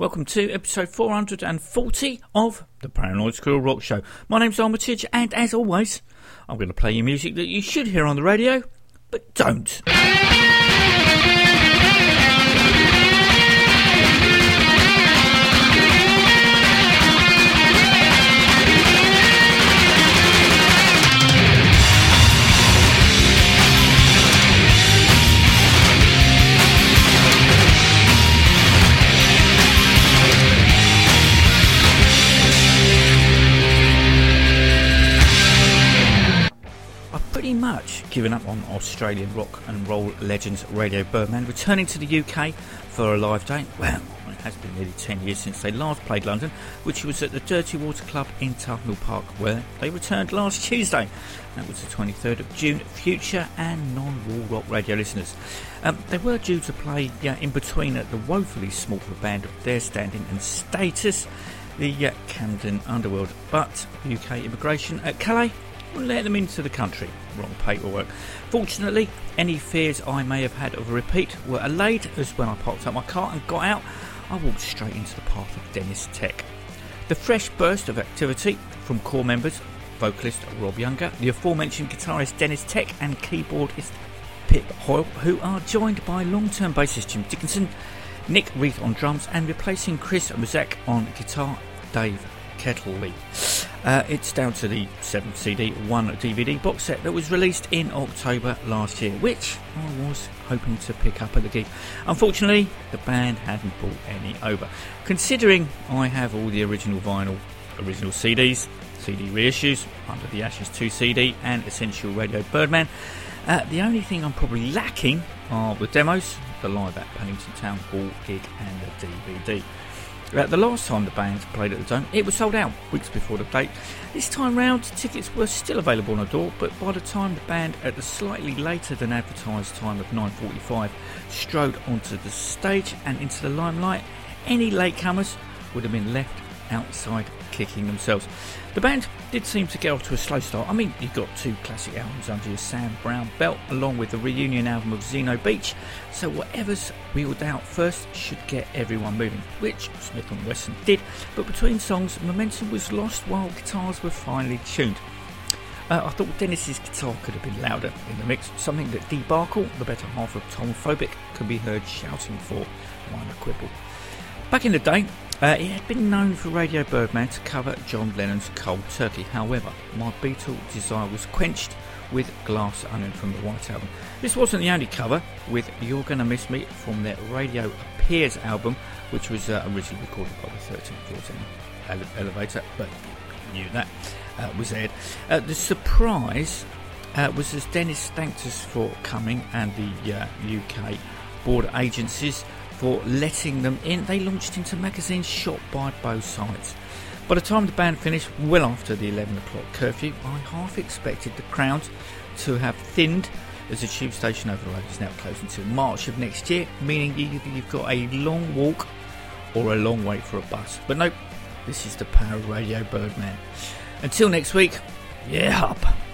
Welcome to episode 440 of the Paranoid Squirrel Rock Show. My name's Armitage, and as always, I'm going to play you music that you should hear on the radio, but don't. Given up on Australian rock and roll legends Radio Birdman, returning to the UK for a live date. Well, it has been nearly 10 years since they last played London, which was at the Dirty Water Club in Tufnell Park, where they returned last Tuesday. That was the 23rd of June. Future and non-wall rock radio listeners. Um, they were due to play in between at the woefully small band of their standing and status, the uh, Camden Underworld, but UK immigration at Calais will let them into the country. Wrong paperwork. Fortunately, any fears I may have had of a repeat were allayed as when I parked up my car and got out, I walked straight into the path of Deniz Tek. The fresh burst of activity from core members, vocalist Rob Younger, the aforementioned guitarist Deniz Tek, and keyboardist Pip Hoyle, who are joined by long term bassist Jim Dickinson, Nik Rieth on drums, and replacing Chris Masuak on guitar, Dave Kettley. Uh, it's down to the 7 CD, 1 DVD box set that was released in October last year, which I was hoping to pick up at the gig. Unfortunately, the band hadn't brought any over. Considering I have all the original vinyl, original CDs, CD reissues, Under the Ashes 2 CD, and Essential Radio Birdman, uh, the only thing I'm probably lacking are the demos, the live at Paddington Town Hall gig, and the DVD. Uh, the last time the band played at the Dome, it was sold out weeks before the date. This time round, tickets were still available on the door, but by the time the band, at the slightly later than advertised time of 9:45, strode onto the stage and into the limelight, any latecomers would have been left outside kicking themselves. The band did seem to get off to a slow start. I mean, you've got two classic albums under your Sam Browne belt, along with the reunion album of Zeno Beach, so whatever's wheeled out first should get everyone moving, which Smith and Wesson did, but between songs, momentum was lost while guitars were finely tuned. Uh, I thought Deniz's guitar could have been louder in the mix, something that Dee Barkle, the better half of Tom Phobic, could be heard shouting for. Minor quibble. Back in the day, uh, he had been known for Radio Birdman to cover John Lennon's Cold Turkey. However, my Beatle desire was quenched with Glass Onion from the White Album. This wasn't the only cover, with You're Gonna Miss Me from their Radios Appear album, which was uh, originally recorded by the 13th Floor ele- Elevator, but you knew that uh, was aired. Uh, the surprise uh, was as Deniz thanked us for coming and the UK uh, border agencies for letting them in. They launched into Magazine's shot by both sides. By the time the band finished, well after the 11 o'clock curfew, I half expected the crowd to have thinned as the tube station overload is now closed until March of next year, meaning either you've got a long walk or a long wait for a bus. But nope, this is the power of Radio Birdman. Until next week, yeah, up.